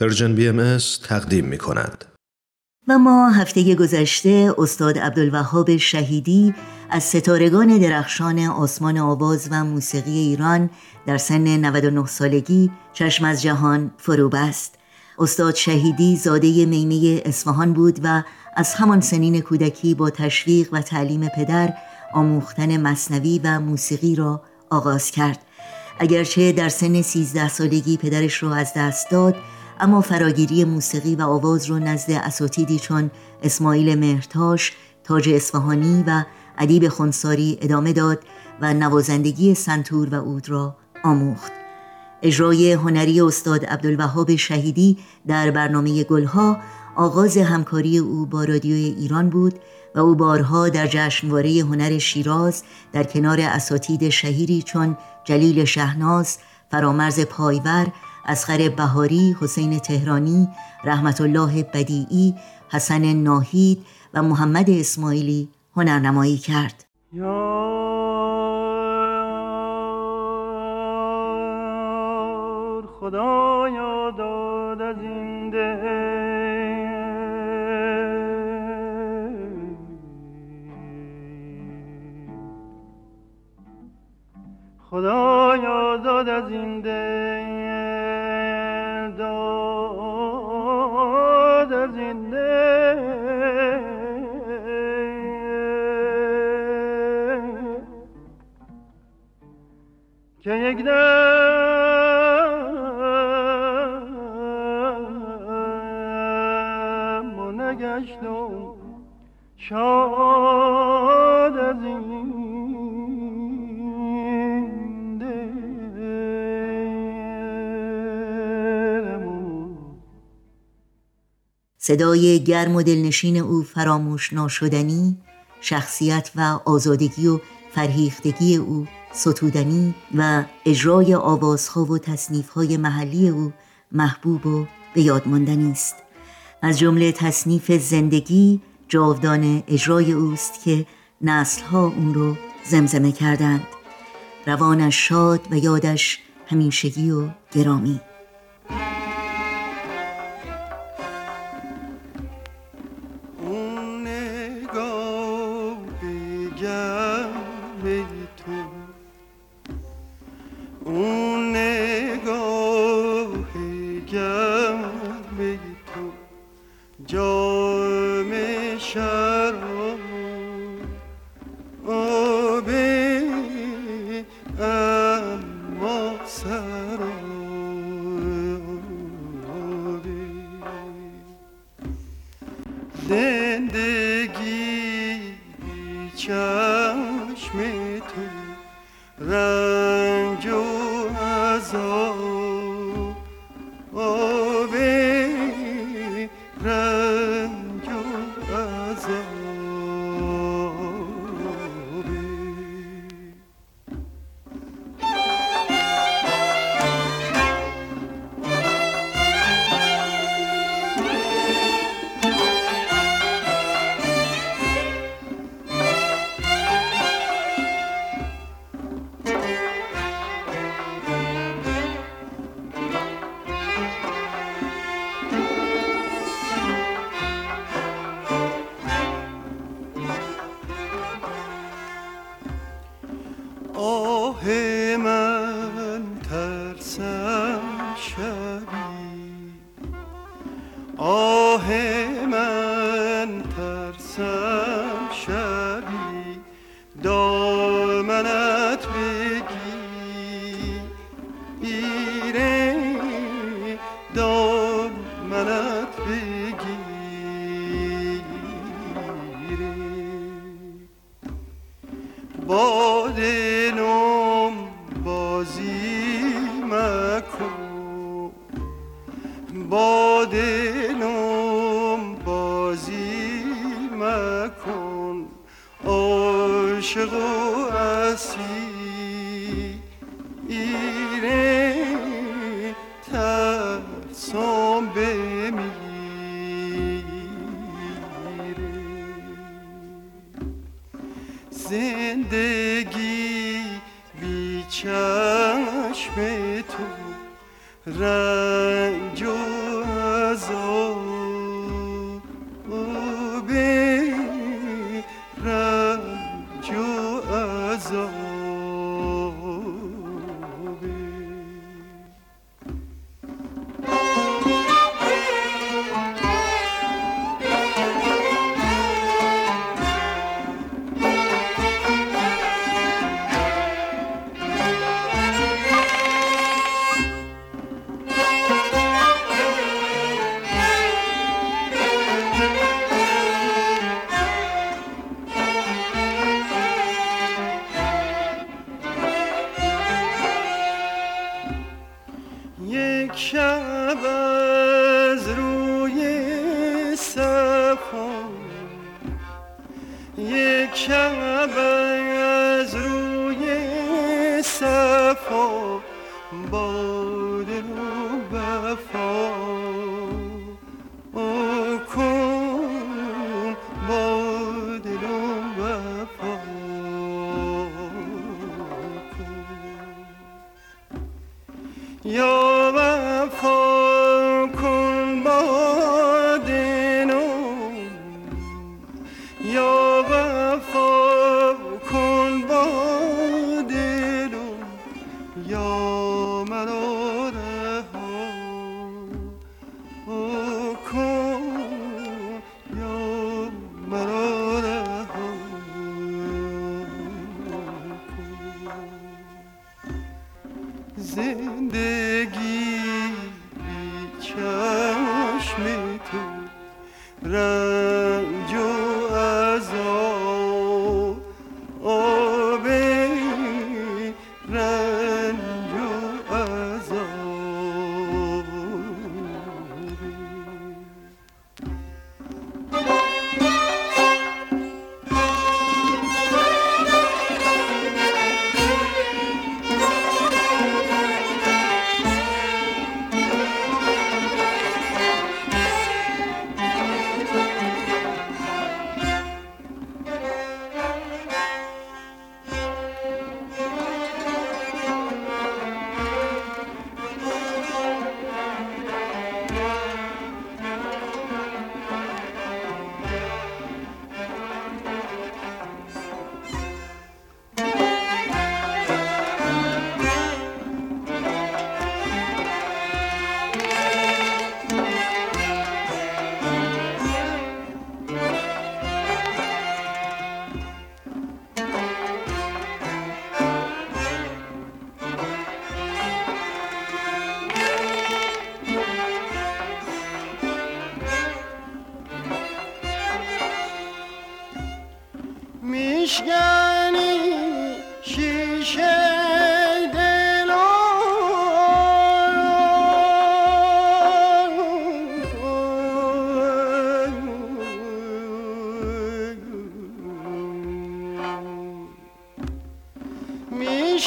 Persian BM تقدیم می کند. و ما هفته گذشته استاد عبدالوهاب شهیدی از ستارگان درخشان آسمان آواز و موسیقی ایران در سن 99 سالگی چشم از جهان فرو بست. استاد شهیدی زاده میمه اصفهان بود و از همان سنین کودکی با تشویق و تعلیم پدر آموختن مثنوی و موسیقی را آغاز کرد. اگرچه در سن 13 سالگی پدرش را از دست داد اما فراگیری موسیقی و آواز رو نزد اساتیدی چون اسماعیل مهرتاش، تاج اصفهانی و ادیب خونساری ادامه داد و نوازندگی سنتور و اود را آموخت. اجرای هنری استاد عبدالوهاب شهیدی در برنامه گلها آغاز همکاری او با رادیوی ایران بود و او بارها در جشنواره هنر شیراز در کنار اساتید شهیری چون جلیل شهناز، فرامرز پایور اسخر بهاری، حسین تهرانی، رحمت الله بدیعی، حسن ناهید و محمد اسماعیلی هنرنمایی کرد. خدایا داد از خدایا داد از این که یک دم و نگشتم. شاد از این صدای گرم و دلنشین او فراموش ناشدنی شخصیت و آزادگی و فرهیختگی او ستودنی و اجرای آوازها و تصنیفهای محلی او محبوب و به یاد است. از جمله تصنیف زندگی جاودان اجرای اوست که نسلها اون رو زمزمه کردند. روانش شاد و یادش همیشگی و گرامی. Oh. باد نم بازی مکن. باد نم بازی مکن. عاشق و اسیره چشم شب از روی صفا یک شب از روی صفا با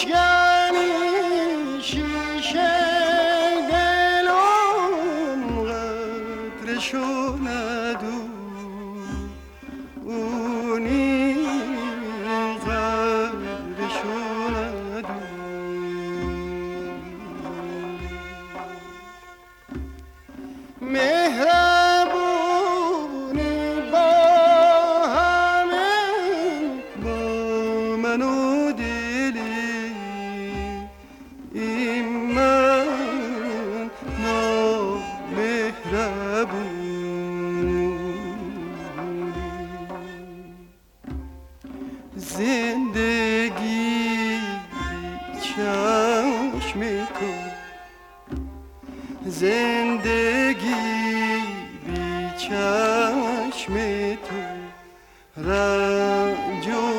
Yeah. радио.